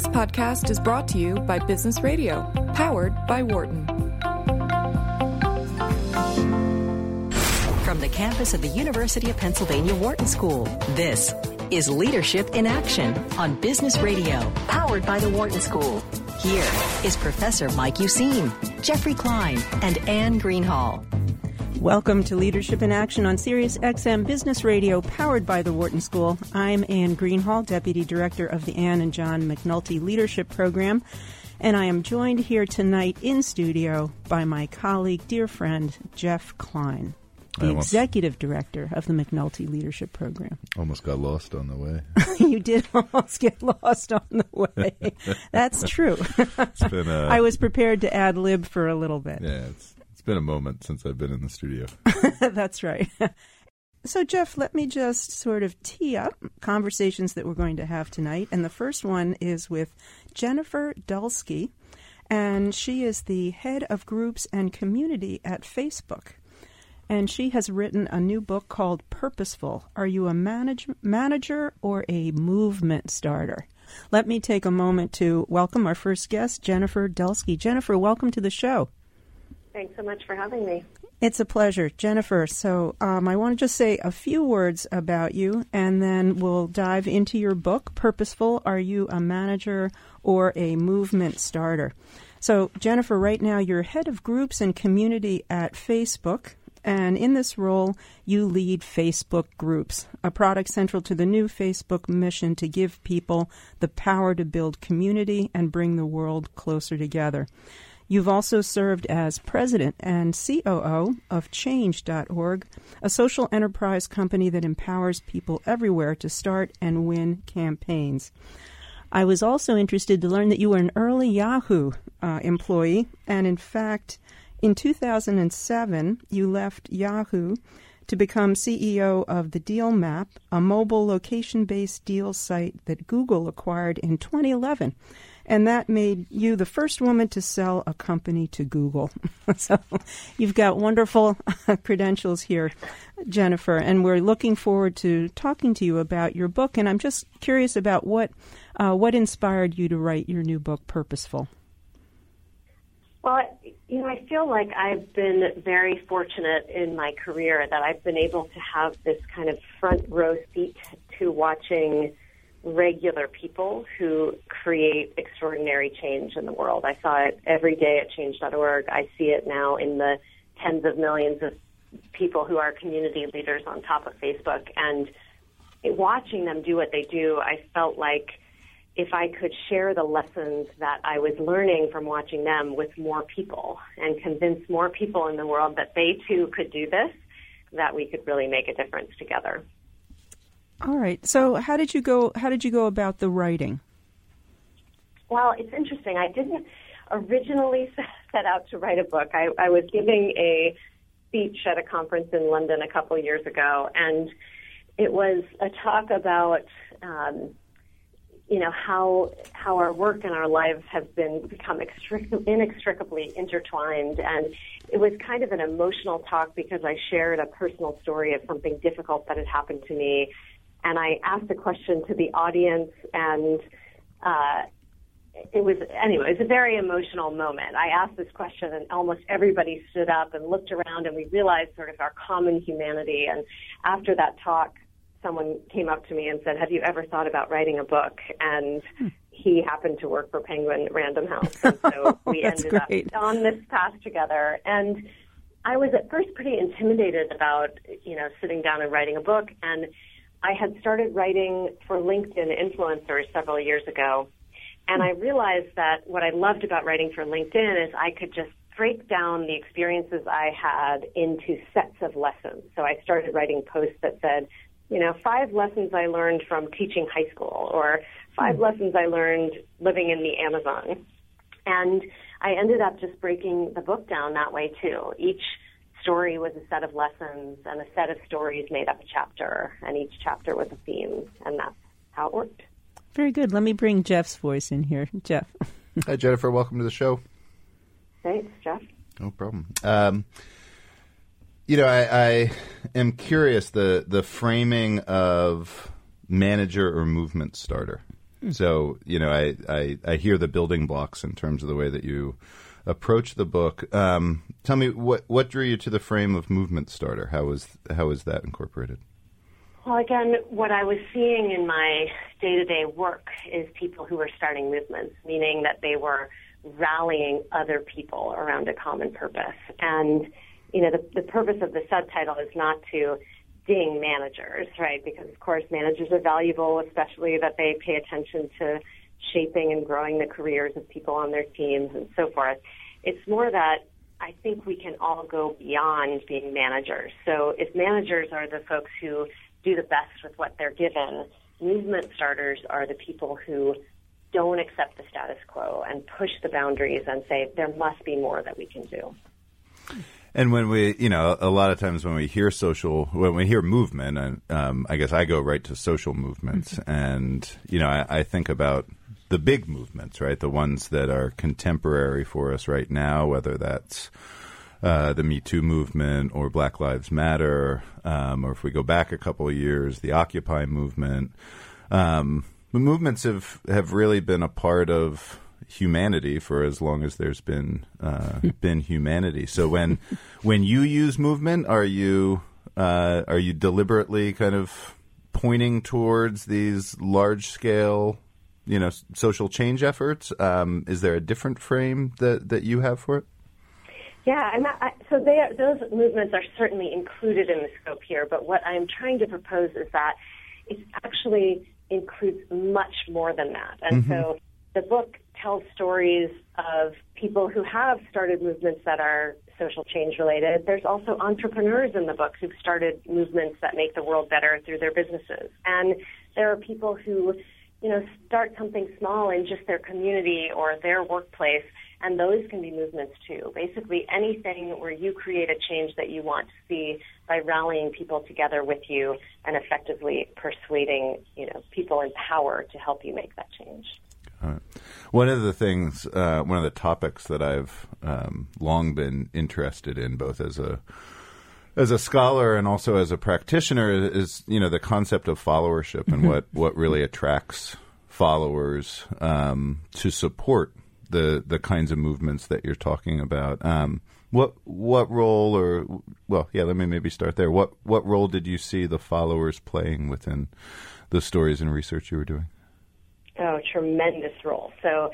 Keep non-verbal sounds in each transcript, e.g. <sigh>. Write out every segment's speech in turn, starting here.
This podcast is brought to you by Business Radio, powered by Wharton. From the campus of the University of Pennsylvania Wharton School, this is Leadership in Action on Business Radio, powered by the Wharton School. Here is Professor Mike Useem, Jeffrey Klein, and Anne Greenhall. Welcome to Leadership in Action on Sirius XM Business Radio, powered by the Wharton School. I'm Anne Greenhall, Deputy Director of the Anne and John McNulty Leadership Program, and I am joined here tonight in studio by my colleague, dear friend, Jeff Klein, the almost- Executive Director of the McNulty Leadership Program. <laughs> Almost got lost on the way. <laughs> you did almost get lost on the way. <laughs> That's true. Uh, a, I was prepared to ad lib for a little bit. yeah, it's it's been a moment since I've been in the studio. <laughs> That's right. So, Jeff, let me just sort of tee up conversations that we're going to have tonight. And the first one is with Jennifer Dulski, and she is the head of groups and community at Facebook. And she has written a new book called Purposeful Are You a manage- Manager or a Movement Starter? Let me take a moment to welcome our first guest, Jennifer Dulski. Jennifer, welcome to the show. Thanks so much for having me. It's a pleasure, Jennifer. So, um, I want to just say a few words about you, and then we'll dive into your book, Purposeful Are You a Manager or a Movement Starter? So, Jennifer, right now you're head of groups and community at Facebook. And in this role, you lead Facebook groups, a product central to the new Facebook mission to give people the power to build community and bring the world closer together. You've also served as president and COO of Change.org, a social enterprise company that empowers people everywhere to start and win campaigns. I was also interested to learn that you were an early Yahoo uh, employee, and in fact, in 2007, you left Yahoo to become CEO of the Deal Map, a mobile location based deal site that Google acquired in 2011. And that made you the first woman to sell a company to Google. <laughs> so you've got wonderful <laughs> credentials here, Jennifer. And we're looking forward to talking to you about your book. And I'm just curious about what, uh, what inspired you to write your new book, Purposeful. Well, you know, I feel like I've been very fortunate in my career that I've been able to have this kind of front row seat to watching regular people who create extraordinary change in the world. I saw it every day at change.org. I see it now in the tens of millions of people who are community leaders on top of Facebook. And watching them do what they do, I felt like if I could share the lessons that I was learning from watching them with more people and convince more people in the world that they too could do this, that we could really make a difference together. All right. So how did you go how did you go about the writing? Well, it's interesting. I didn't originally <laughs> set out to write a book. I, I was giving a speech at a conference in London a couple of years ago, and it was a talk about um, you know how how our work and our lives have been become <laughs> inextricably intertwined and it was kind of an emotional talk because I shared a personal story of something difficult that had happened to me and I asked a question to the audience and uh, it was anyway, it was a very emotional moment. I asked this question and almost everybody stood up and looked around and we realized sort of our common humanity and after that talk someone came up to me and said, "Have you ever thought about writing a book?" And he happened to work for Penguin Random House, and so <laughs> we ended great. up on this path together. And I was at first pretty intimidated about, you know, sitting down and writing a book. And I had started writing for LinkedIn influencers several years ago, and I realized that what I loved about writing for LinkedIn is I could just break down the experiences I had into sets of lessons. So I started writing posts that said, you know, five lessons I learned from teaching high school or five hmm. lessons I learned living in the Amazon. And I ended up just breaking the book down that way too. Each story was a set of lessons and a set of stories made up a chapter and each chapter was a theme and that's how it worked. Very good. Let me bring Jeff's voice in here. Jeff. <laughs> Hi, Jennifer. Welcome to the show. Thanks, Jeff. No problem. Um, you know, I, I am curious the the framing of manager or movement starter. So you know, I, I I hear the building blocks in terms of the way that you approach the book. Um, tell me what what drew you to the frame of Movement Starter? How was how was that incorporated? Well, again, what I was seeing in my day to day work is people who were starting movements, meaning that they were rallying other people around a common purpose. And, you know, the, the purpose of the subtitle is not to ding managers, right? Because, of course, managers are valuable, especially that they pay attention to shaping and growing the careers of people on their teams and so forth. It's more that I think we can all go beyond being managers. So if managers are the folks who do the best with what they're given, movement starters are the people who don't accept the status quo and push the boundaries and say there must be more that we can do. And when we, you know, a lot of times when we hear social, when we hear movement, and um, I guess I go right to social movements, mm-hmm. and you know, I, I, think about the big movements, right? The ones that are contemporary for us right now, whether that's uh, the Me Too movement or Black Lives Matter, um, or if we go back a couple of years, the Occupy movement. Um, the movements have have really been a part of humanity for as long as there's been uh, <laughs> been humanity. So when when you use movement, are you uh, are you deliberately kind of pointing towards these large scale, you know, social change efforts? Um, is there a different frame that that you have for it? Yeah, and I, so they are, those movements are certainly included in the scope here. But what I'm trying to propose is that it actually includes much more than that. And mm-hmm. so the book tells stories of people who have started movements that are social change related. There's also entrepreneurs in the book who've started movements that make the world better through their businesses. And there are people who, you know, start something small in just their community or their workplace and those can be movements too. Basically, anything where you create a change that you want to see by rallying people together with you and effectively persuading, you know, people in power to help you make that change. One of the things, uh, one of the topics that I've um, long been interested in, both as a as a scholar and also as a practitioner, is you know the concept of followership and what what really attracts followers um, to support the the kinds of movements that you're talking about. Um, what what role or well, yeah, let me maybe start there. What what role did you see the followers playing within the stories and research you were doing? Oh, tremendous role. So,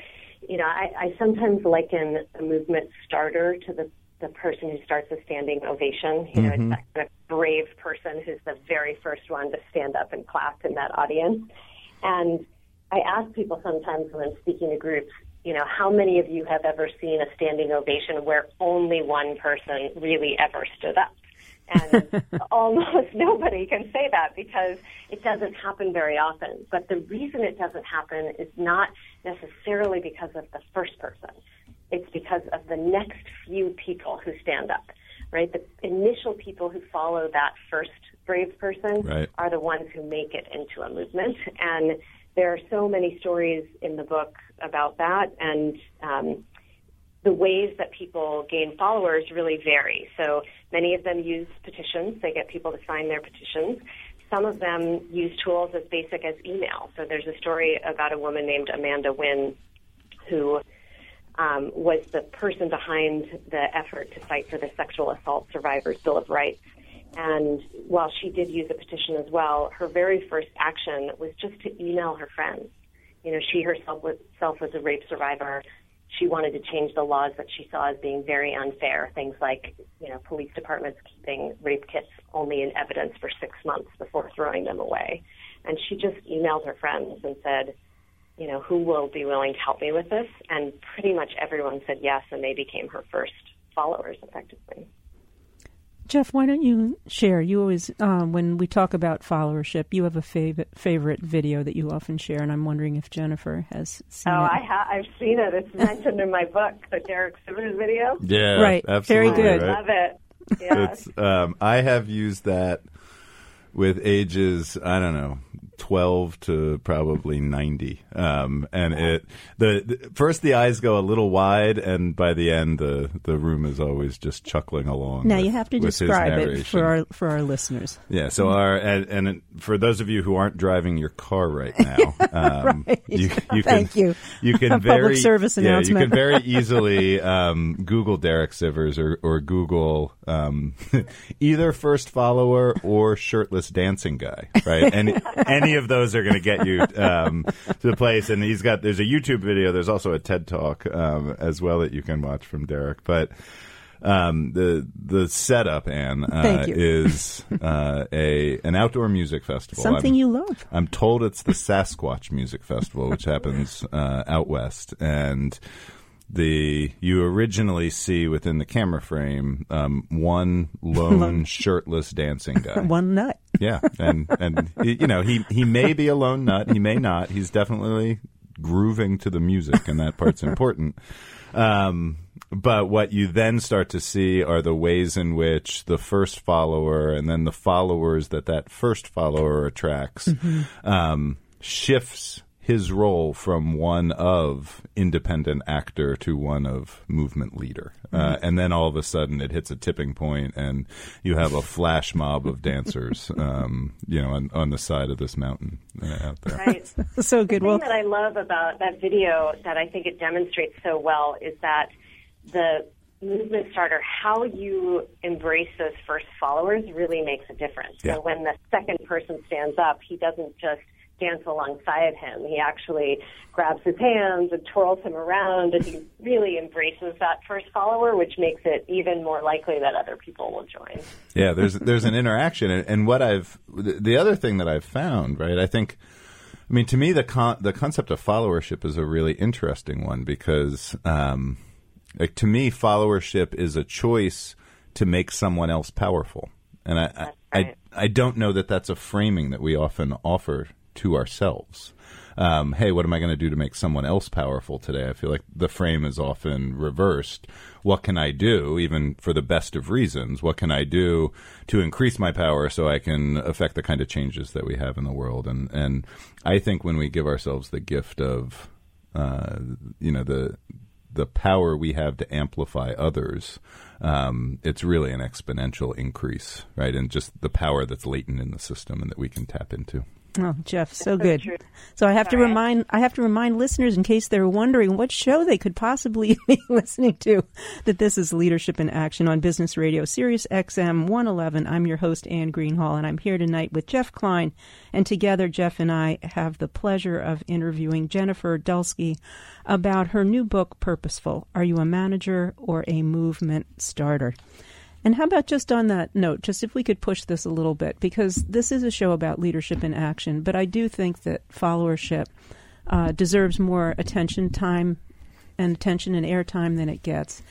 you know, I, I sometimes liken a movement starter to the the person who starts a standing ovation. You know, mm-hmm. it's that kind of brave person who's the very first one to stand up and clap in that audience. And I ask people sometimes when I'm speaking to groups, you know, how many of you have ever seen a standing ovation where only one person really ever stood up? And <laughs> almost nobody can say that because it doesn't happen very often. But the reason it doesn't happen is not necessarily because of the first person. It's because of the next few people who stand up, right? The initial people who follow that first brave person right. are the ones who make it into a movement. And there are so many stories in the book about that, and um, the ways that people gain followers really vary. So many of them use petitions; they get people to sign their petitions. Some of them use tools as basic as email. So there's a story about a woman named Amanda Nguyen who um, was the person behind the effort to fight for the Sexual Assault Survivors Bill of Rights. And while she did use a petition as well, her very first action was just to email her friends you know, she herself was, self was a rape survivor. She wanted to change the laws that she saw as being very unfair. Things like, you know, police departments keeping rape kits only in evidence for six months before throwing them away. And she just emailed her friends and said, you know, who will be willing to help me with this? And pretty much everyone said yes, and they became her first followers effectively. Jeff, why don't you share? You always, um, when we talk about followership, you have a favorite favorite video that you often share, and I'm wondering if Jennifer has seen oh, it. I ha- I've seen it. It's mentioned in my book, the Derek Sivers video. Yeah, right. Absolutely, Very good. Right? Love it. Yeah. It's, um, I have used that with ages, I don't know, 12 to probably 90 um, and it the, the, first the eyes go a little wide and by the end the the room is always just chuckling along now with, you have to describe it for our for our listeners yeah so our and, and for those of you who aren't driving your car right <laughs> now um, Right. you, <laughs> you Thank can you. you can <laughs> public very service yeah, you can very easily um, Google Derek Sivers or, or Google um, either first follower or shirtless dancing guy, right? And any of those are going to get you um, to the place. And he's got there's a YouTube video. There's also a TED talk um, as well that you can watch from Derek, but. Um, the the setup, Anne, uh, is uh, a an outdoor music festival. something I'm- you love I'm told it's the Sasquatch Music Festival, which happens uh, out west, and the you originally see within the camera frame um, one lone shirtless dancing guy. <laughs> one nut Yeah, and and you know he he may be a lone nut, he may not. He's definitely grooving to the music, and that part's important. Um, but what you then start to see are the ways in which the first follower and then the followers that that first follower attracts um, shifts his role from one of independent actor to one of movement leader. Uh, and then all of a sudden it hits a tipping point and you have a flash mob of dancers, <laughs> um, you know, on, on the side of this mountain uh, out there. Right. <laughs> so good The well thing that I love about that video that I think it demonstrates so well is that the movement starter, how you embrace those first followers really makes a difference. Yeah. So when the second person stands up, he doesn't just dance alongside him. He actually grabs his hands and twirls him around and he <laughs> really embraces that first follower, which makes it even more likely that other people will join. Yeah, there's there's an interaction, and, and what I've the the other thing that I've found, right? I think, I mean, to me, the con- the concept of followership is a really interesting one because, um, like to me, followership is a choice to make someone else powerful, and I right. I I don't know that that's a framing that we often offer to ourselves. Um, hey, what am I going to do to make someone else powerful today? I feel like the frame is often reversed. What can I do, even for the best of reasons? What can I do to increase my power so I can affect the kind of changes that we have in the world? And and I think when we give ourselves the gift of, uh, you know, the the power we have to amplify others, um, it's really an exponential increase, right? And just the power that's latent in the system and that we can tap into. Oh, Jeff, so so good. true. So I have to remind I have to remind listeners in case they're wondering what show they could possibly <laughs> be listening to that this is Leadership in Action on Business Radio Sirius XM 111. I'm your host Anne Greenhall and I'm here tonight with Jeff Klein and together Jeff and I have the pleasure of interviewing Jennifer Dulski about her new book Purposeful. Are you a manager or a movement starter? And how about just on that note, just if we could push this a little bit, because this is a show about leadership in action, but I do think that followership uh, deserves more attention, time, and attention and airtime than it gets.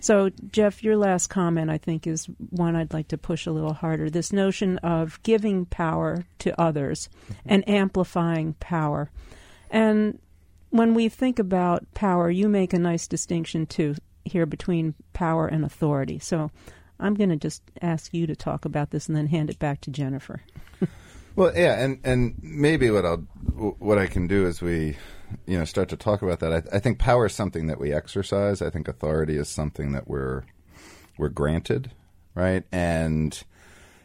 So, Jeff, your last comment, I think, is one I'd like to push a little harder. This notion of giving power to others and amplifying power. And when we think about power, you make a nice distinction, too, here between power and authority. So, I'm going to just ask you to talk about this and then hand it back to Jennifer. <laughs> Well, yeah, and and maybe what I'll what I can do is we, you know, start to talk about that. I, I think power is something that we exercise. I think authority is something that we're we're granted, right? And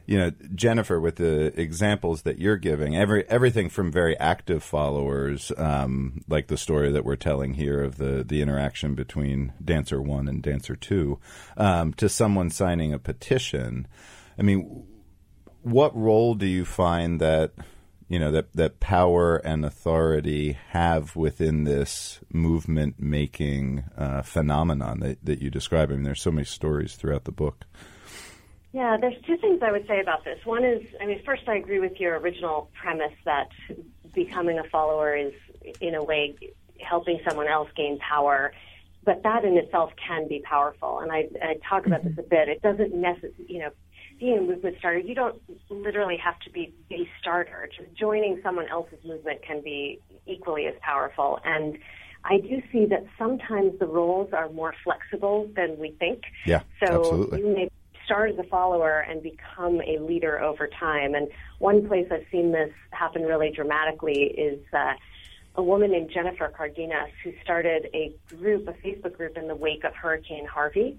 you know, Jennifer, with the examples that you're giving, every everything from very active followers, um, like the story that we're telling here of the the interaction between dancer one and dancer two, um, to someone signing a petition. I mean, what role do you find that you know that that power and authority have within this movement making uh, phenomenon that, that you describe? I mean, there's so many stories throughout the book. Yeah, there's two things I would say about this. One is, I mean, first, I agree with your original premise that becoming a follower is, in a way, helping someone else gain power. But that in itself can be powerful. And I, I talk about this mm-hmm. a bit. It doesn't necessarily, you know, being a movement starter, you don't literally have to be a starter. Just joining someone else's movement can be equally as powerful. And I do see that sometimes the roles are more flexible than we think. Yeah, so absolutely. you may start as a follower and become a leader over time. And one place I've seen this happen really dramatically is uh, a woman named Jennifer Cardenas who started a group, a Facebook group in the wake of Hurricane Harvey.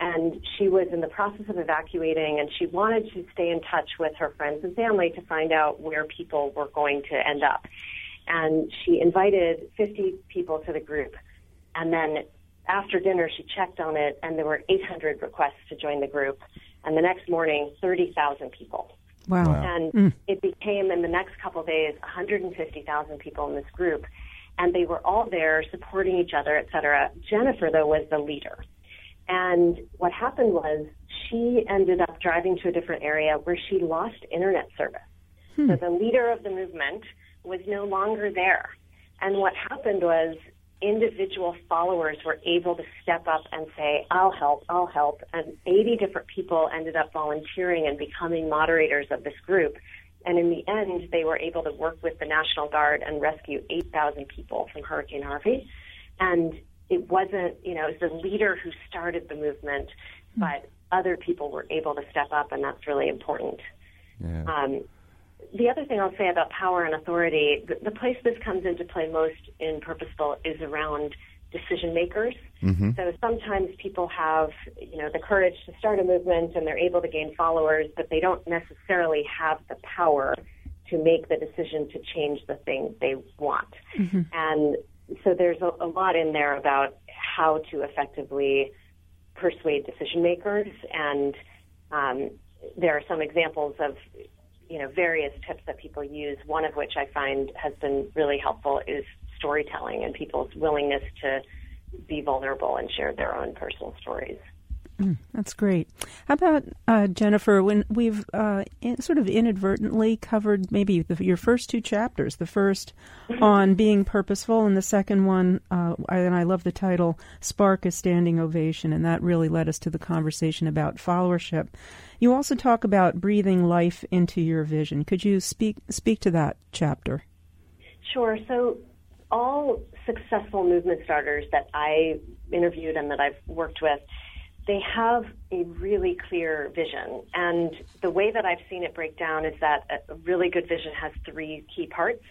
And she was in the process of evacuating and she wanted to stay in touch with her friends and family to find out where people were going to end up. And she invited 50 people to the group. And then after dinner, she checked on it and there were 800 requests to join the group. And the next morning, 30,000 people. Wow. Wow. And Mm. it became in the next couple of days 150,000 people in this group. And they were all there supporting each other, et cetera. Jennifer, though, was the leader. And what happened was she ended up driving to a different area where she lost internet service. So the leader of the movement was no longer there. And what happened was individual followers were able to step up and say, I'll help, I'll help. And 80 different people ended up volunteering and becoming moderators of this group. And in the end, they were able to work with the National Guard and rescue 8,000 people from Hurricane Harvey. And it wasn't, you know, it was the leader who started the movement, but other people were able to step up, and that's really important. Yeah. Um, the other thing I'll say about power and authority, the, the place this comes into play most in Purposeful is around decision makers. So sometimes people have, you know, the courage to start a movement and they're able to gain followers, but they don't necessarily have the power to make the decision to change the thing they want. And so there's a, a lot in there about how to effectively persuade decision makers and um, there are some examples of you know various tips that people use. One of which i find has been really helpful is storytelling and people's willingness to be vulnerable and share their own personal stories <clears throat> That's great. How about uh, Jennifer? When we've uh, in, sort of inadvertently covered maybe the, your first two chapters, the first on being purposeful, and the second one, uh, and I love the title, "Spark a Standing Ovation," and that really led us to the conversation about followership. You also talk about breathing life into your vision. Could you speak speak to that chapter? Sure. So, all successful movement starters that I interviewed and that I've worked with, they have a really clear vision. And the way that I've seen it break down is that a really good vision has three key parts.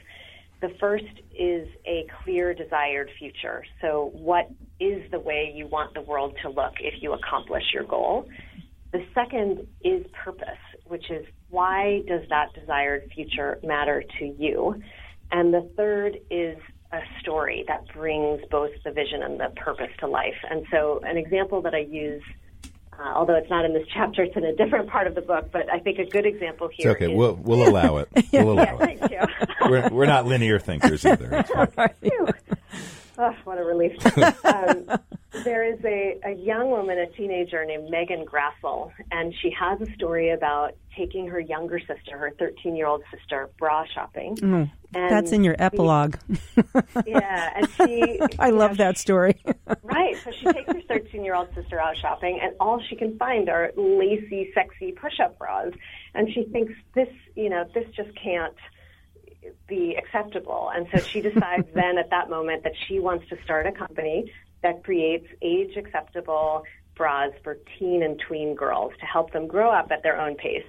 The first is a clear desired future. So, what is the way you want the world to look if you accomplish your goal? The second is purpose, which is why does that desired future matter to you? And the third is a story that brings both the vision and the purpose to life. And so, an example that I use, uh, although it's not in this <laughs> chapter, it's in a different part of the book, but I think a good example It's here. okay. is- We'll we'll allow it. <laughs> We'll yeah, it. thank you. <laughs> We're, we're not linear thinkers either. It's fine. Oh, what a relief. um, there is a, a young woman, a teenager named Megan Grassel, and she has a story about taking her younger sister, her 13 year old sister, bra shopping. Mm, and That's in your she- epilogue. <laughs> yeah, and she. <laughs> I love know, that story. <laughs> Right. So she takes her 13 year old sister out shopping, and all she can find are lacy, sexy push up bras. And she thinks this, you know, this just can't be acceptable. And so she decides then at that moment that she wants to start a company that creates age acceptable bras for teen and tween girls to help them grow up at their own pace.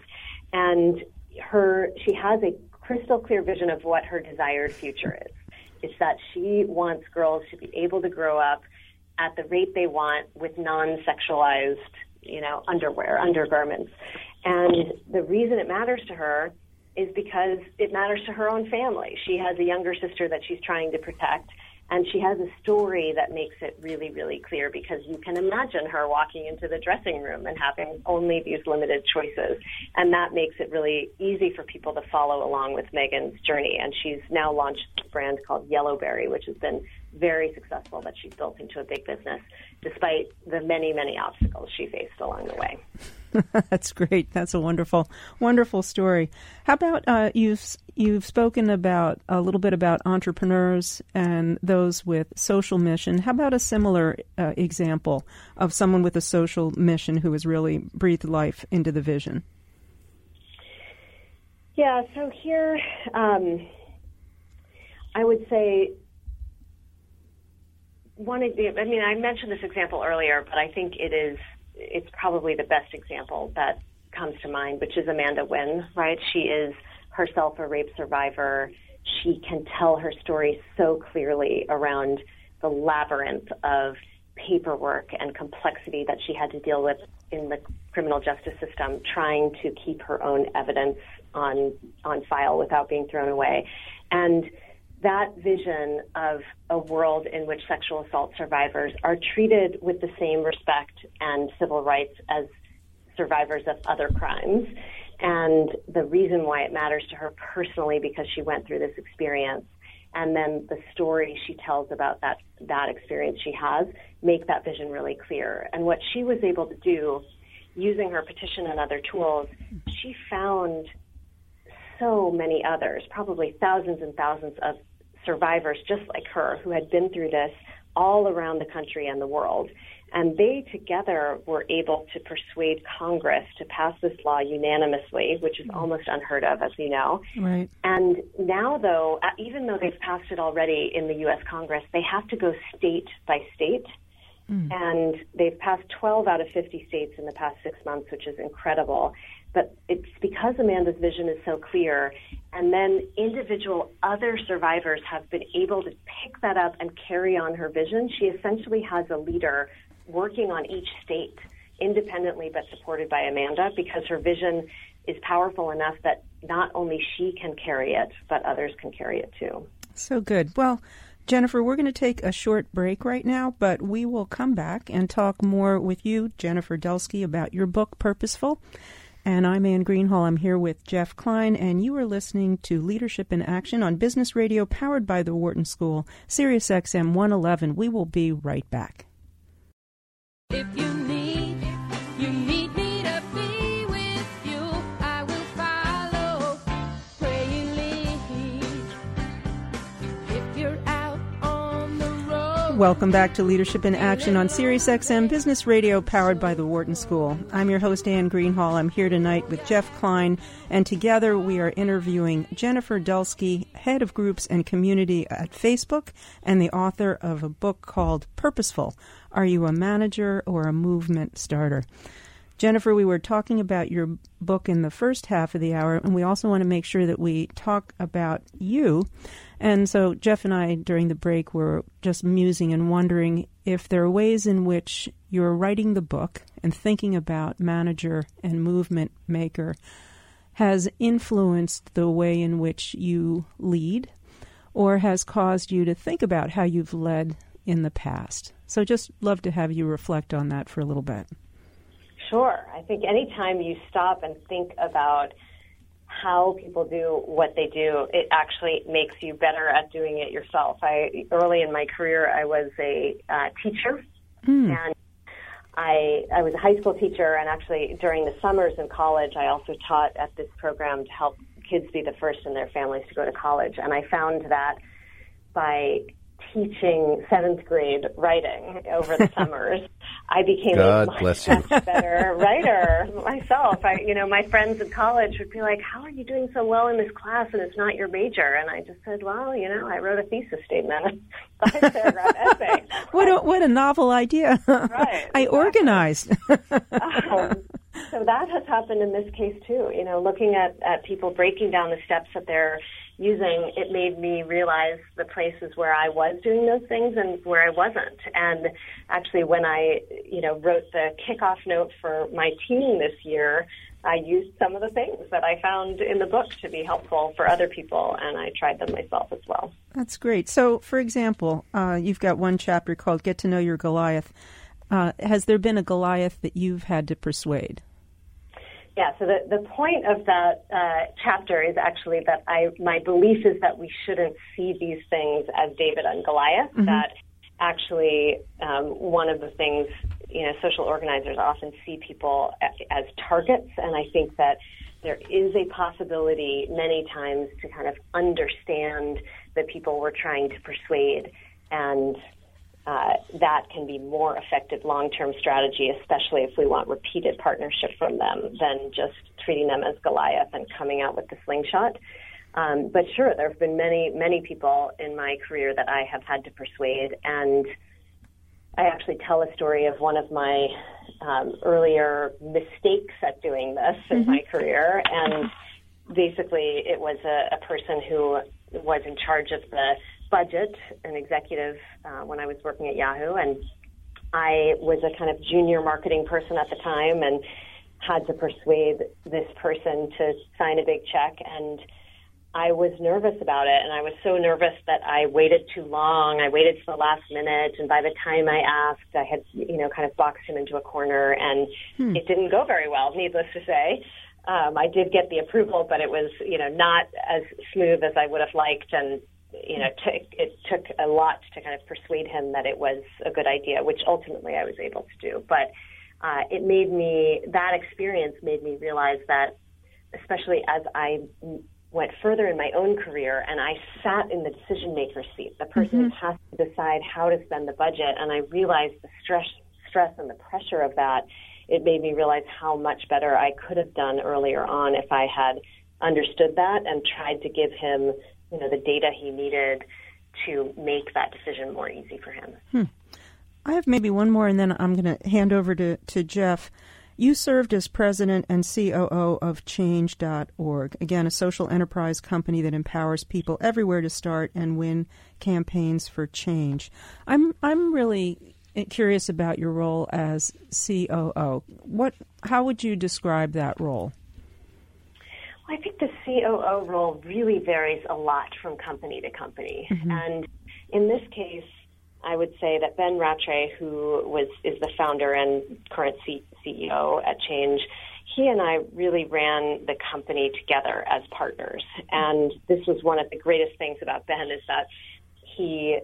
And her, she has a crystal clear vision of what her desired future is. It's that she wants girls to be able to grow up at the rate they want with non-sexualized, you know, underwear, undergarments. And the reason it matters to her is because it matters to her own family. She has a younger sister that she's trying to protect, and she has a story that makes it really, really clear because you can imagine her walking into the dressing room and having only these limited choices. And that makes it really easy for people to follow along with Megan's journey. And she's now launched a brand called Yellowberry, which has been very successful that she's built into a big business despite the many, many obstacles she faced along the way. <laughs> That's great. That's a wonderful, wonderful story. How about uh, you've you've spoken about a little bit about entrepreneurs and those with social mission. How about a similar uh, example of someone with a social mission who has really breathed life into the vision? Yeah, so here um, I would say one of the, I mean, I mentioned this example earlier, but I think it is it's probably the best example that comes to mind, which is Amanda Nguyen, right? She is herself a rape survivor. She can tell her story so clearly around the labyrinth of paperwork and complexity that she had to deal with in the criminal justice system, trying to keep her own evidence on on file without being thrown away. And that vision of a world in which sexual assault survivors are treated with the same respect and civil rights as survivors of other crimes. And the reason why it matters to her personally because she went through this experience and then the story she tells about that that experience she has make that vision really clear. And what she was able to do using her petition and other tools, she found so many others, probably thousands and thousands of survivors just like her who had been through this all around the country and the world. And they together were able to persuade Congress to pass this law unanimously, which is almost unheard of, as you know. Right. And now, though, uh, even though they've passed it already in the U.S. Congress, they have to go state by state. Mm. And they've passed 12 out of 50 states in the past six months, which is incredible. But it's because Amanda's vision is so clear, and then individual other survivors have been able to pick that up and carry on her vision. She essentially has a leader working on each state independently but supported by Amanda because her vision is powerful enough that not only she can carry it, but others can carry it too. So good. Well, Jennifer, we're going to take a short break right now, but we will come back and talk more with you, Jennifer Dulski, about your book, Purposeful. And I'm Anne Greenhall. I'm here with Jeff Klein, and you are listening to Leadership in Action on Business Radio, powered by the Wharton School, Sirius XM 111. We will be right back. Welcome back to Leadership in Action on Sirius XM Business Radio, powered by the Wharton School. I'm your host, Anne Greenhall. I'm here tonight with Jeff Klein, and together we are interviewing Jennifer Dulski, head of groups and community at Facebook, and the author of a book called Purposeful are you a manager or a movement starter? Jennifer, we were talking about your book in the first half of the hour, and we also want to make sure that we talk about you. And so, Jeff and I, during the break, were just musing and wondering if there are ways in which you're writing the book and thinking about manager and movement maker has influenced the way in which you lead or has caused you to think about how you've led in the past. So just love to have you reflect on that for a little bit. Sure. I think anytime you stop and think about how people do what they do, it actually makes you better at doing it yourself. I early in my career, I was a uh, teacher, mm. and I I was a high school teacher, and actually during the summers in college, I also taught at this program to help kids be the first in their families to go to college. And I found that by teaching seventh grade writing over the <laughs> summers, I became God a much, much <laughs> better writer myself. I, you know, my friends in college would be like, "How are you doing so well in this class and it's not your major?" And I just said, "Well, you know, I wrote a thesis statement, a five paragraph <laughs> essay." What a, what a novel idea! Right, <laughs> I exactly. organized. um, so that has happened in this case too. You know, looking at at people breaking down the steps that they're using, it made me realize the places where I was doing those things and where I wasn't. And actually, when I, you know, wrote the kickoff note for my team this year, I used some of the things that I found in the book to be helpful for other people, and I tried them myself as well. That's great. So, for example, uh, you've got one chapter called "Get to Know Your Goliath." Uh, has there been a Goliath that you've had to persuade? Yeah, so the, the point of that uh, chapter is actually that I my belief is that we shouldn't see these things as David and Goliath. Mm-hmm. That actually um, one of the things you know social organizers often see people as targets, and I think that there is a possibility many times to kind of understand the people we're trying to persuade and uh, that can be more effective long-term strategy, especially if we want repeated partnership from them than just treating them as Goliath and coming out with the slingshot. Um, but sure, there have been many, many people in my career that I have had to persuade, and I actually tell a story of one of my um, earlier mistakes at doing this in my career, and basically it was a, a person who was in charge of the budget, an executive uh, when I was working at Yahoo, and I was a kind of junior marketing person at the time, and had to persuade this person to sign a big check and I was nervous about it and I was so nervous that I waited too long. I waited to the last minute and by the time I asked I had, you know, kind of boxed him into a corner and hmm. it didn't go very well, needless to say. Um, I did get the approval, but it was, you know, not as smooth as I would have liked and you know, t- it took a lot to kind of persuade him that it was a good idea, which ultimately I was able to do. But uh, it made me that experience made me realize that, especially as I went further in my own career and I sat in the decision maker seat, the person mm-hmm. has to decide how to spend the budget, and I realized the stress, stress and the pressure of that. It made me realize how much better I could have done earlier on if I had understood that and tried to give him, you know, the data he needed to make that decision more easy for him. Hmm. I have maybe one more, and then I'm going to hand over to, to Jeff. You served as president and COO of Change.org, again, a social enterprise company that empowers people everywhere to start and win campaigns for change. I'm I'm really curious about your role as COO. What how would you describe that role? I think the COO role really varies a lot from company to company. Mm-hmm. And in this case, I would say that Ben Rattray, who was is the founder and current C- CEO at Change, he and I really ran the company together as partners. And this was one of the greatest things about Ben is that he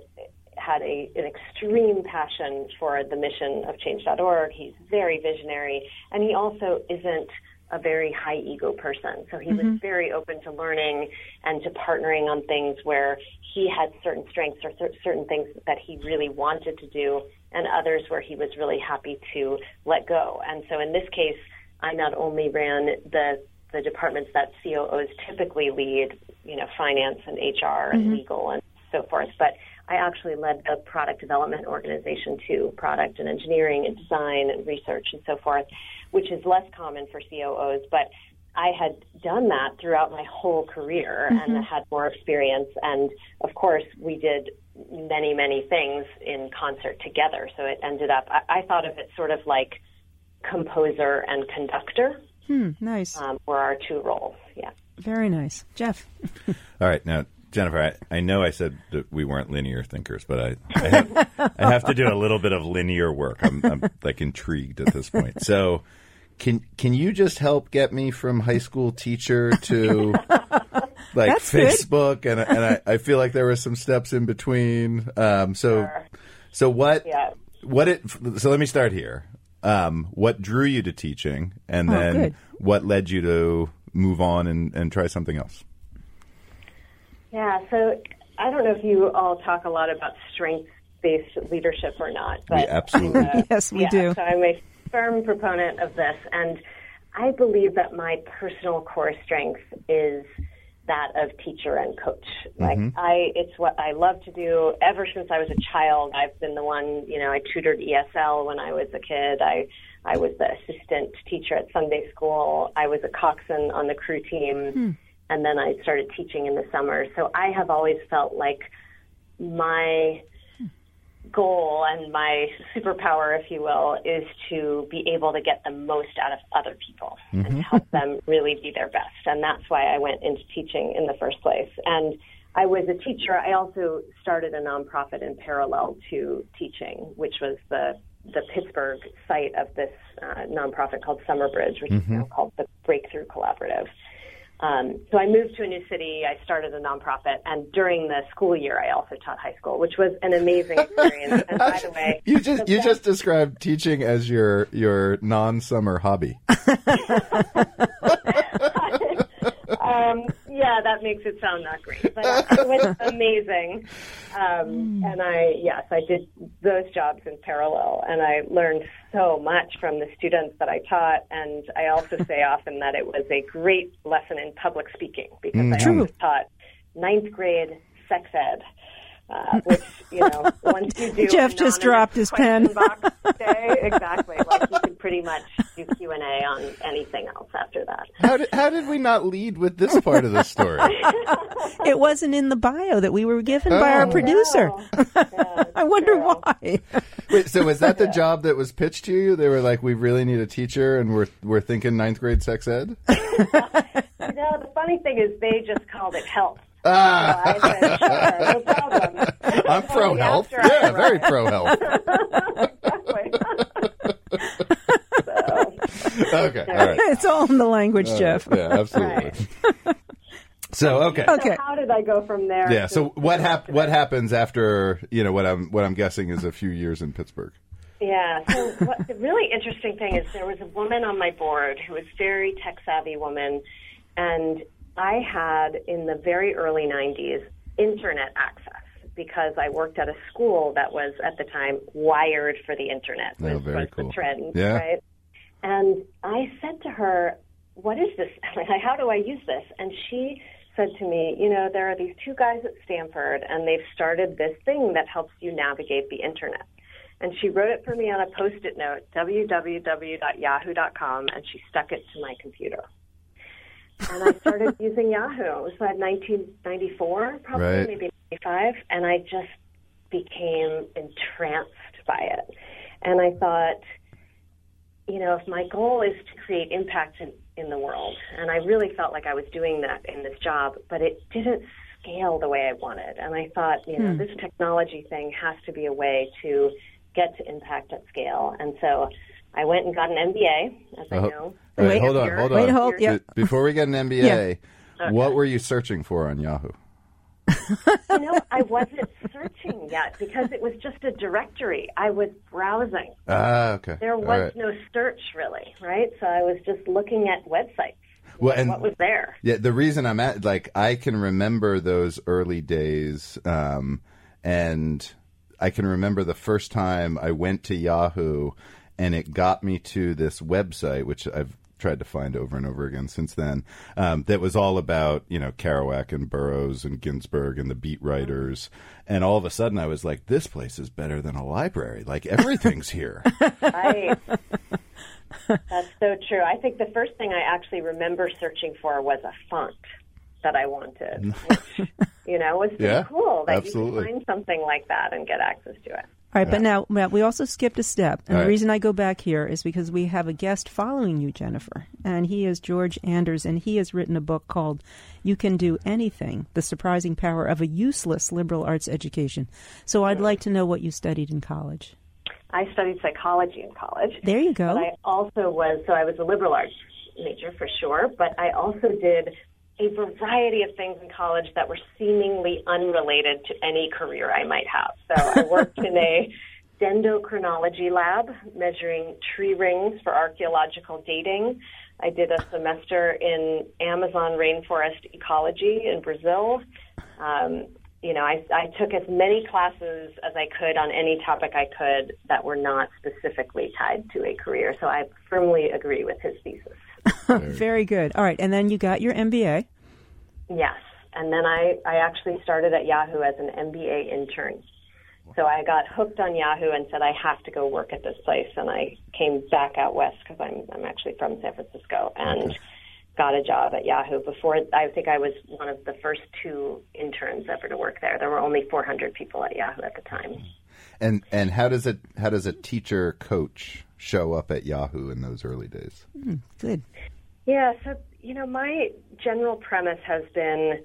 had a, an extreme passion for the mission of Change.org. He's very visionary, and he also isn't a very high ego person. So he mm-hmm. was very open to learning and to partnering on things where he had certain strengths or cer- certain things that he really wanted to do, and others where he was really happy to let go. And so in this case, I not only ran the the departments that COOs typically lead, you know, finance and HR and mm-hmm. legal and so forth, but I actually led the product development organization too, product and engineering and design and research and so forth, which is less common for COOs, but I had done that throughout my whole career mm-hmm. and had more experience. And of course, we did many, many things in concert together. So it ended up, I, I thought of it sort of like composer and conductor. Hmm, nice. Um, were our two roles. Yeah. Very nice. Jeff. <laughs> All right. Now, Jennifer, I, I, know I said that we weren't linear thinkers, but I I have, I have to do a little bit of linear work. I'm, I'm like intrigued at this point. So, can can you just help get me from high school teacher to <laughs> like That's Facebook good. and and I, I, feel like there were some steps in between. Um, so sure. so what yeah. what it so let me start here. Um, what drew you to teaching, and oh, then what led you to move on and, and try something else? Yeah, so I don't know if you all talk a lot about strength based leadership or not, but we absolutely <laughs> uh, yes, we yeah, do. So I'm a firm proponent of this, and I believe that my personal core strength is that of teacher and coach. Like mm-hmm. I, it's what I love to do. Ever since I was a child, I've been the one. You know, I tutored ESL when I was a kid. I, I was the assistant teacher at Sunday school. I was a coxswain on the crew team, hmm. and then I started teaching in the summer. So I have always felt like my goal and my superpower, if you will, is to be able to get the most out of other people mm-hmm. and help them really be their best. And that's why I went into teaching in the first place. And I was a teacher. I also started a nonprofit in parallel to teaching, which was the the Pittsburgh site of this uh, nonprofit called Summerbridge, which mm-hmm. is now called the Breakthrough Collaborative. Um, so I moved to a new city. I started a nonprofit, and during the school year, I also taught high school, which was an amazing experience. <laughs> and by the way, you just you best- just described teaching as your your non summer hobby. <laughs> um, yeah, that makes it sound not great, but it was amazing. Um, and I, yes, I did those jobs in parallel, and I learned so much from the students that I taught. And I also say often that it was a great lesson in public speaking because mm, I true. taught ninth grade sex ed. Uh, which you know, <laughs> once you do, Jeff just dropped his pen. Day, <laughs> exactly, like you can pretty much do Q and A on anything else after that. How did, how did we not lead with this part of the story? <laughs> It wasn't in the bio that we were given by our Oh. producer. Yeah, I wonder true. why. Wait, so was that the job that was pitched to you? They were like, "We really need a teacher, and we're we're thinking ninth grade sex ed." No, the funny thing is they just called it health. Ah, <laughs> So I said, sure, no problem. I'm pro health. after I Yeah, very pro health. <laughs> Exactly. <laughs> so, Okay, all right. It's all in the language, Jeff. Yeah, absolutely. So okay. Okay. so how did I go from there? Yeah. to- So what hap- What happens after you know what I'm what I'm guessing is a few years in Pittsburgh? Yeah. So what, the really interesting thing is there was a woman on my board who was very tech savvy woman, and I had in the very early '90s internet access because I worked at a school that was at the time wired for the internet. Oh, very cool. the trend, Yeah. right? And I said to her, "What is this? <laughs> How do I use this?" And she said to me, "You know, there are these two guys at Stanford, and they've started this thing that helps you navigate the internet." And she wrote it for me on a post-it note, www.yahoo.com, and she stuck it to my computer. And I started <laughs> using Yahoo. It was like 1994, probably Right. maybe 95, and I just became entranced by it. And I thought, you know, if my goal is to create impact in, in the world, and I really felt like I was doing that in this job, but it didn't scale the way I wanted. And I thought, you know, hmm. this technology thing has to be a way to get to impact at scale. And so I went and got an MBA, as I Oh, know. all right, Wait. hold on, hold on. Wait, hold- yeah. Before we get an MBA, what were you searching for on Yahoo? You know, I wasn't searching yet because it was just a directory. I was browsing. Ah, okay. There was right. no search really, right? So I was just looking at websites. Well, and what was there? Yeah, the reason I'm at like I can remember those early days, um, and I can remember the first time I went to Yahoo, and it got me to this website, which I've tried to find over and over again since then. Um, that was all about you know Kerouac and Burroughs and Ginsberg and the beat writers, and all of a sudden I was like, this place is better than a library. Like everything's here. <laughs> Right. <laughs> That's so true. I think the first thing I actually remember searching for was a font that I wanted, which, you know, was pretty Yeah, cool that absolutely. you can find something like that and get access to it. All right, but now Matt, we also skipped a step. And All the right. reason I go back here is because we have a guest following you, Jennifer. And he is George Anders, and he has written a book called You Can Do Anything The Surprising Power of a Useless Liberal Arts Education. So I'd like to know what you studied in college. I studied psychology in college. There you go. But I also was, so I was a liberal arts major for sure, but I also did a variety of things in college that were seemingly unrelated to any career I might have. So I <laughs> worked in a dendrochronology lab measuring tree rings for archaeological dating. I did a semester in Amazon rainforest ecology in Brazil. Um, you know, I, I took as many classes as I could on any topic I could that were not specifically tied to a career. So I firmly agree with his thesis. <laughs> Very good. All right, and then you got your MBA. Yes. And then I, I actually started at Yahoo as an MBA intern. So I got hooked on Yahoo and said I have to go work at this place. And I came back out west because I'm, I'm actually from San Francisco and got a job at Yahoo. Before, I think I was one of the first two interns ever to work there. There were only 400 people at Yahoo at the time. and and how does it how does a teacher coach show up at Yahoo in those early days? Hmm, good. Yeah, so you know, my general premise has been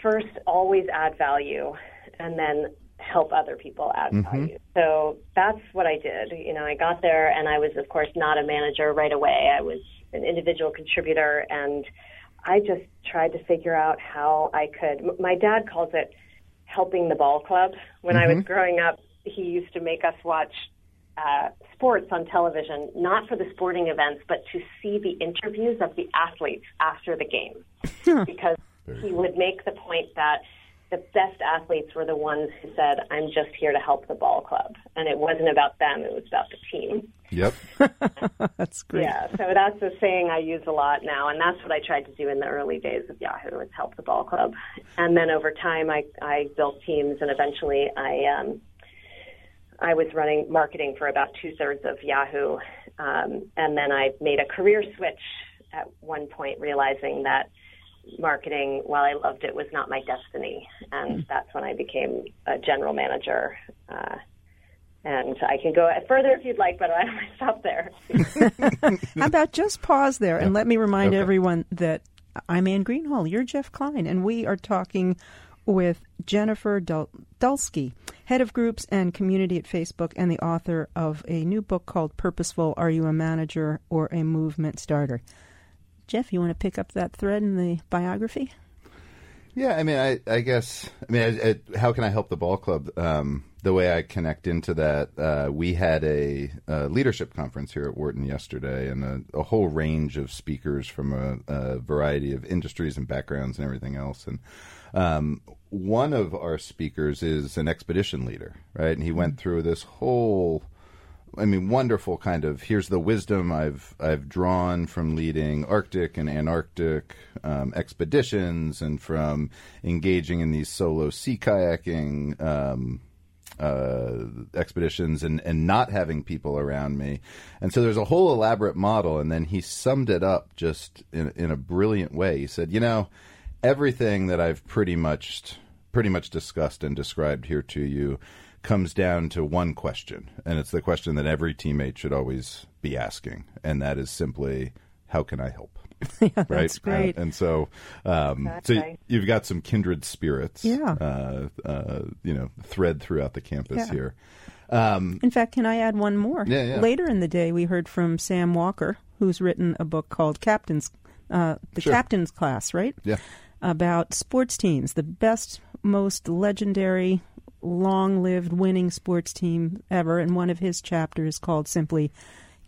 first always add value and then help other people add mm-hmm. value. So that's what I did. You know, I got there and I was of course not a manager right away. I was an individual contributor and I just tried to figure out how I could my dad calls it helping the ball club. When I was mm-hmm. growing up, he used to make us watch uh, sports on television, not for the sporting events, but to see the interviews of the athletes after the game. because he would make the point that the best athletes were the ones who said, I'm just here to help the ball club. And it wasn't about them, it was about the team. Yep. <laughs> That's great. Yeah, so that's a saying I use a lot now, and that's what I tried to do in the early days of Yahoo is help the ball club. And then over time, I I built teams, and eventually I um, I was running marketing for about two thirds of Yahoo, um, and then I made a career switch at one point, realizing that marketing, while I loved it, was not my destiny, and that's when I became a general manager. Uh, and I can go further if you'd like, but I might stop there. <laughs> How about just pause there and let me remind Okay. everyone that I'm Anne Greenhall. You're Jeff Klein, and we are talking with Jennifer Dul- Dulski, head of groups and community at Facebook, and the author of a new book called Purposeful Are You a Manager or a Movement Starter? Jeff, you want to pick up that thread in the biography? Yeah, I mean, I, I guess, I mean, I, I, how can I help the ball club? Um, the way I connect into that, uh, we had a, uh leadership conference here at Wharton yesterday, and a, a whole range of speakers from a, a variety of industries and backgrounds and everything else. And um, one of our speakers is an expedition leader, right? And he went through this whole I mean, wonderful kind of. Here's the wisdom I've I've drawn from leading Arctic and Antarctic um, expeditions, and from engaging in these solo sea kayaking um, uh, expeditions, and and not having people around me. And so there's a whole elaborate model, and then he summed it up just in in a brilliant way. He said, you know, everything that I've pretty much pretty much discussed and described here to you comes down to one question, and it's the question that every teammate should always be asking, and that is simply, "How can I help?" <laughs> right? that's great. And so, um, so Exactly. you've got some kindred spirits, Yeah. uh, uh, you know, thread throughout the campus Yeah. here. Um, In fact, can I add one more? Yeah, yeah. Later in the day, we heard from Sam Walker, who's written a book called Captain's, uh, the Sure. Captain's Class, right? yeah, about sports teams, the best, most legendary, long lived winning sports team ever. And one of his chapters is called simply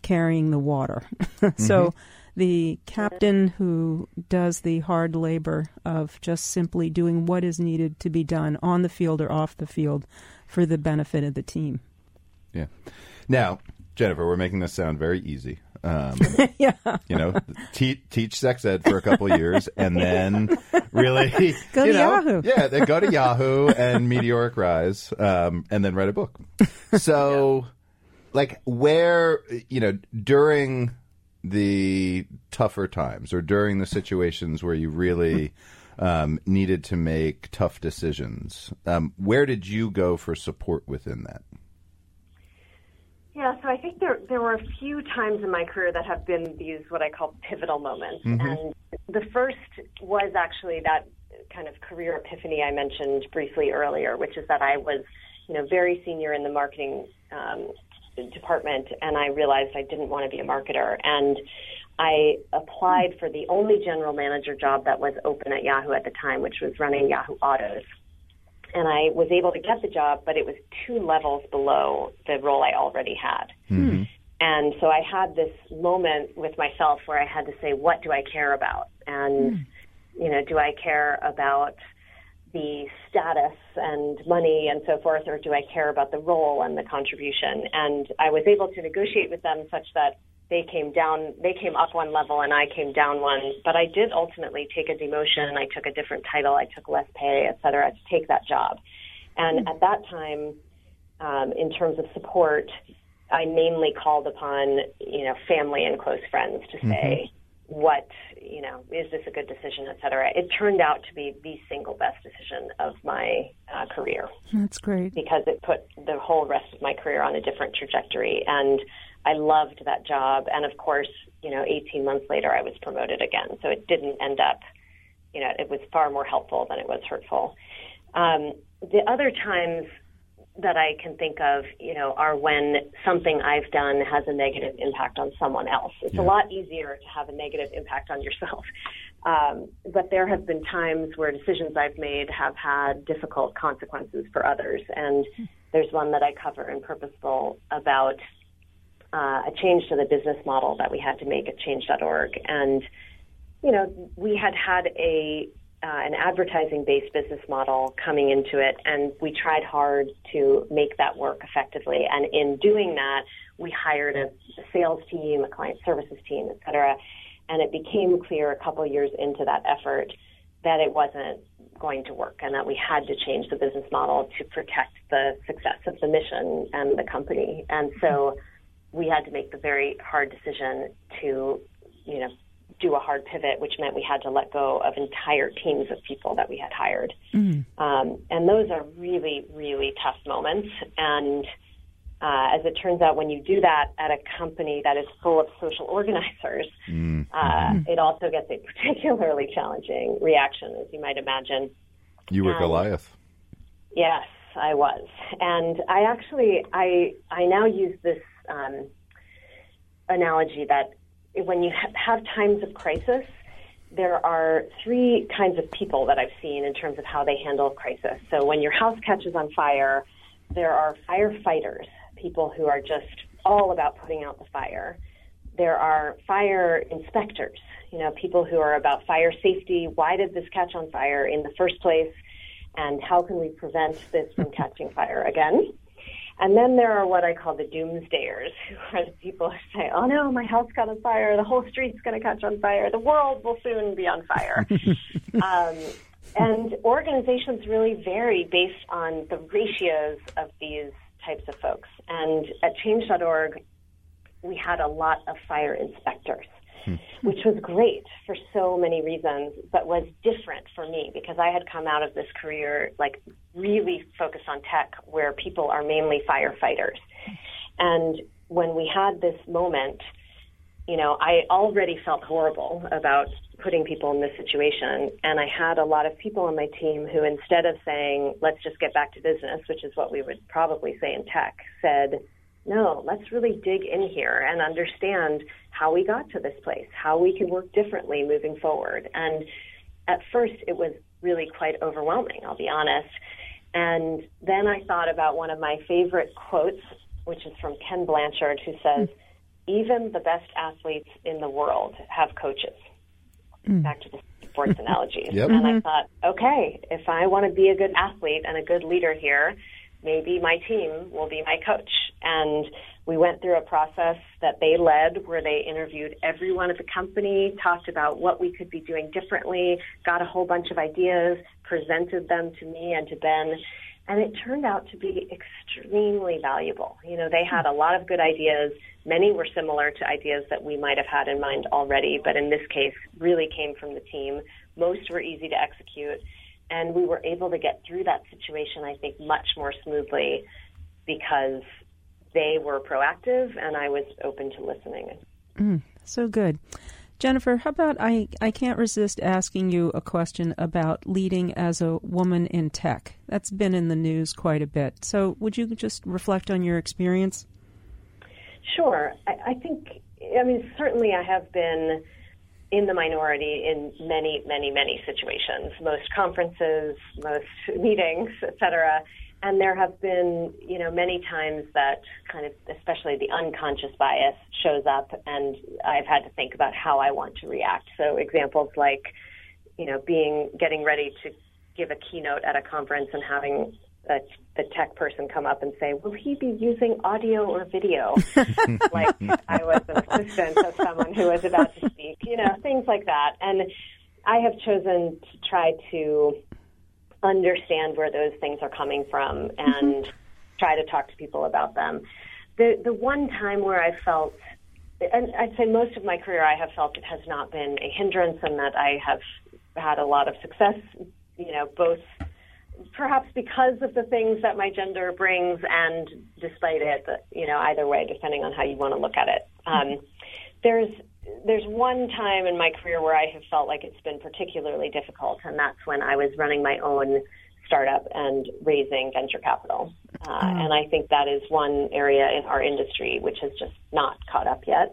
Carrying the Water. <laughs> so mm-hmm. the captain who does the hard labor of just simply doing what is needed to be done on the field or off the field for the benefit of the team. yeah. Now, Jennifer, we're making this sound very easy. Um, <laughs> yeah. you know, te- teach sex ed for a couple of years, and then really <laughs> Go you to know, Yahoo. Yeah, then go to Yahoo and Meteoric Rise, um, and then write a book. So, <laughs> like, where you know during the tougher times or during the situations where you really um, needed to make tough decisions, um, where did you go for support within that? Yeah, so I think there there were a few times in my career that have been these what I call pivotal moments, and the first was actually that kind of career epiphany I mentioned briefly earlier, which is that I was, you know, very senior in the marketing um, department, and I realized I didn't want to be a marketer, and I applied for the only general manager job that was open at Yahoo at the time, which was running Yahoo Autos and I was able to get the job, but it was two levels below the role I already had. Hmm. And so I had this moment with myself where I had to say, what do I care about? And, hmm. you know, do I care about the status and money and so forth, or do I care about the role and the contribution? And I was able to negotiate with them such that they came down, they came up one level and I came down one. But I did ultimately take a demotion. I took a different title. I took less pay, et cetera, to take that job. And at that time, um, in terms of support, I mainly called upon, you know, family and close friends to say, what, you know, is this a good decision, et cetera. It turned out to be the single best decision of my uh, career That's great. because it put the whole rest of my career on a different trajectory. And I loved that job. And of course, you know, 18 months later, I was promoted again. So it didn't end up, you know, it was far more helpful than it was hurtful. Um, the other times that I can think of, you know, are when something I've done has a negative impact on someone else. It's a lot easier to have a negative impact on yourself. <laughs> Um, but there have been times where decisions I've made have had difficult consequences for others. And there's one that I cover in Purposeful about uh, a change to the business model that we had to make at change.org. And, you know, we had had a uh, an advertising-based business model coming into it, and we tried hard to make that work effectively. And in doing that, we hired a, a sales team, a client services team, et cetera. And it became clear a couple years into that effort that it wasn't going to work and that we had to change the business model to protect the success of the mission and the company. And so we had to make the very hard decision to, you know, do a hard pivot, which meant we had to let go of entire teams of people that we had hired. Mm-hmm. Um, and those are really, really tough moments. And uh, as it turns out, when you do that at a company that is full of social organizers, mm-hmm. uh, it also gets a <laughs> particularly challenging reaction, as you might imagine. You were and, Goliath. Yes, I was, and I actually I I now use this um, analogy that when you have times of crisis, there are three kinds of people that I've seen in terms of how they handle crisis. So when your house catches on fire, there are firefighters, people who are just all about putting out the fire. There are fire inspectors, you know, people who are about fire safety. Why did this catch on fire in the first place? And how can we prevent this from <laughs> catching fire again? And then there are what I call the doomsdayers, <laughs> who are the people who say, oh no, my house caught on fire, the whole street's going to catch on fire, the world will soon be on fire. <laughs> um, and organizations really vary based on the ratios of these types of folks. And at change.org, we had a lot of fire inspectors. <laughs> Which was great for so many reasons, but was different for me because I had come out of this career like really focused on tech where people are mainly firefighters. And when we had this moment, you know, I already felt horrible about putting people in this situation. And I had a lot of people on my team who, instead of saying, let's just get back to business, which is what we would probably say in tech, said, no, let's really dig in here and understand how we got to this place, how we can work differently moving forward. And at first, it was really quite overwhelming, I'll be honest. And then I thought about one of my favorite quotes, which is from Ken Blanchard, who says, Even the best athletes in the world have coaches. Mm. Back to the sports <laughs> analogy. Yep. And I mm-hmm. thought, okay, if I want to be a good athlete and a good leader here, maybe my team will be my coach. And we went through a process that they led where they interviewed everyone at the company, talked about what we could be doing differently, got a whole bunch of ideas, presented them to me and to Ben. And it turned out to be extremely valuable. You know, they had a lot of good ideas. Many were similar to ideas that we might have had in mind already, but in this case, really came from the team. Most were easy to execute and we were able to get through that situation, I think, much more smoothly because they were proactive and I was open to listening. Mm, so good. Jennifer, how about I, I can't resist asking you a question about leading as a woman in tech. That's been in the news quite a bit. So, would you just reflect on your experience? Sure. I, I think, I mean, certainly I have been in the minority in many, many, many situations, most conferences, most meetings, et cetera. And there have been, you know, many times that kind of, especially the unconscious bias shows up, and I've had to think about how I want to react. So examples like, you know, being getting ready to give a keynote at a conference and having a, the tech person come up and say, "Will he be using audio or video?" <laughs> like I was an assistant of someone who was about to speak, you know, things like that. And I have chosen to try to understand where those things are coming from and mm-hmm. try to talk to people about them. The the one time where I felt and I'd say most of my career I have felt it has not been a hindrance and that I have had a lot of success, you know, both perhaps because of the things that my gender brings and despite it, you know, either way, depending on how you want to look at it. Um, there's there's one time in my career where I have felt like it's been particularly difficult, and that's when I was running my own startup and raising venture capital. Uh, mm. And I think that is one area in our industry which has just not caught up yet.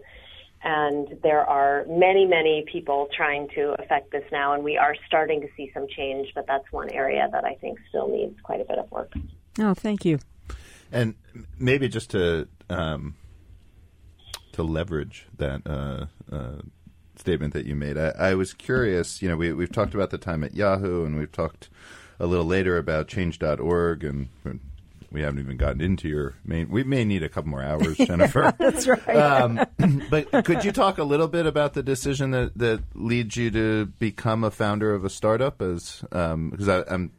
And there are many, many people trying to affect this now, and we are starting to see some change, but that's one area that I think still needs quite a bit of work. Oh, thank you. And maybe just to um, to leverage that uh, uh, statement that you made, I, I, was curious. You know, we, we've talked about the time at Yahoo, and we've talked a little later about Change.org and we haven't even gotten into your main. We may need a couple more hours, <laughs> Jennifer. <laughs> That's right. Um, <clears throat> but could you talk a little bit about the decision that, that leads you to become a founder of a startup? As because I, I'm,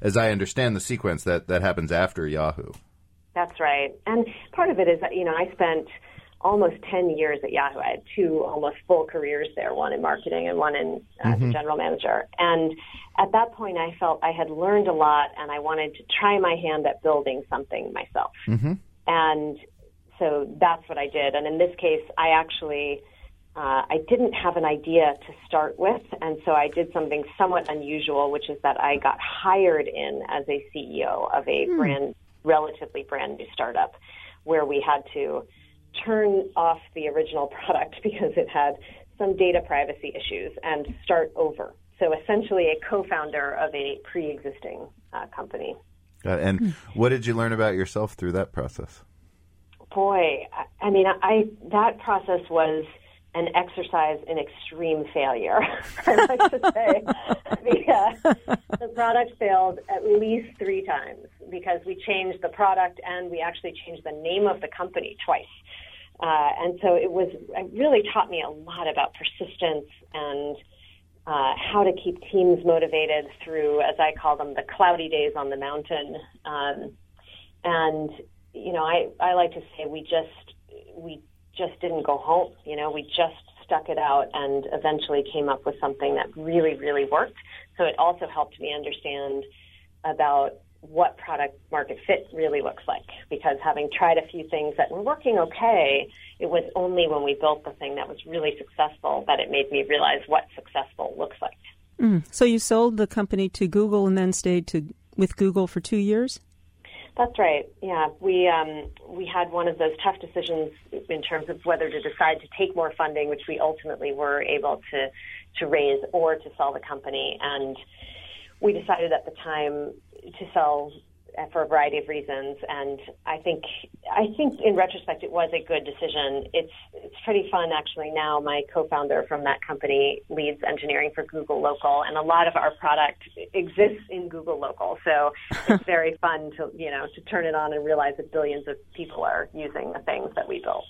as I understand the sequence that that happens after Yahoo. That's right, and part of it is that you know I spent almost 10 years at Yahoo. I had two almost full careers there, one in marketing and one in uh, as a general manager. And at that point, I felt I had learned a lot and I wanted to try my hand at building something myself. And so that's what I did. And in this case, I actually. Uh, I didn't have an idea to start with, and so I did something somewhat unusual, which is that I got hired in as a CEO of a brand, relatively brand new startup, where we had to turn off the original <laughs> product because it had some data privacy issues and start over. So essentially, a co-founder of a pre-existing uh, company. Uh, and what did you learn about yourself through that process? Boy, I, I mean, I that process was an exercise in extreme failure. <laughs> I like to say the, uh, the product failed at least three times because we changed the product and we actually changed the name of the company twice. Uh, and so it was, it really taught me a lot about persistence and uh, how to keep teams motivated through, as I call them, the cloudy days on the mountain. Um, and, you know, I, I like to say we just, we just didn't go home. You know, we just stuck it out and eventually came up with something that really, really worked. So it also helped me understand about what product market fit really looks like because having tried a few things that were working okay, it was only when we built the thing that was really successful that it made me realize what successful looks like. so you sold the company to Google and then stayed to with Google for two years. That's right. Yeah, we um, we had one of those tough decisions in terms of whether to decide to take more funding, which we ultimately were able to to raise, or to sell the company. And we decided at the time to sell for a variety of reasons. And I think I think in retrospect, it was a good decision. It's it's pretty fun actually. Now my co-founder from that company leads engineering for Google Local, and a lot of our product exists in Google Local. So <laughs> it's very fun to you know to turn it on and realize that billions of people are using the things that we built.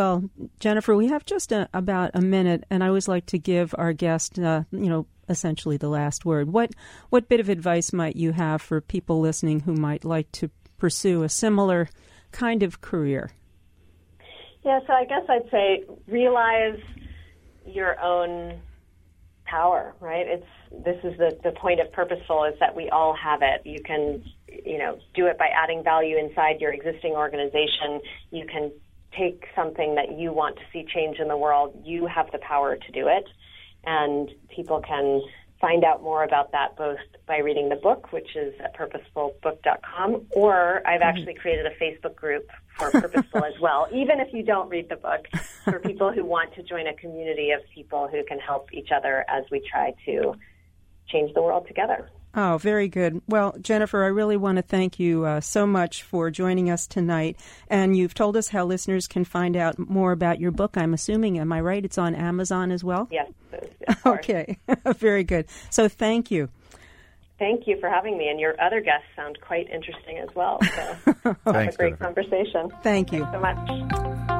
Well, Jennifer, we have just a, about a minute, and I always like to give our guest, uh, you know, essentially the last word. What what bit of advice might you have for people listening who might like to pursue a similar kind of career? Yeah, so I guess I'd say realize your own power, right? It's this is the the point of purposeful is that we all have it. You can, you know, do it by adding value inside your existing organization. You can take something that you want to see change in the world. You have the power to do it, and people can find out more about that both by reading the book, which is at purposefulbook.com, or I've mm-hmm. actually created a Facebook group for Purposeful as well, <laughs> even if you don't read the book, for people who want to join a community of people who can help each other as we try to change the world together. Oh, very good. Well, Jennifer, I really want to thank you uh, so much for joining us tonight. And you've told us how listeners can find out more about your book. I'm assuming, am I right? It's on Amazon as well? Yes. of. Okay, <laughs> very good. So thank you. Thank you for having me, and your other guests sound quite interesting as well. So <laughs> have Thanks, a great Jennifer. conversation. Thank you. Thanks so much.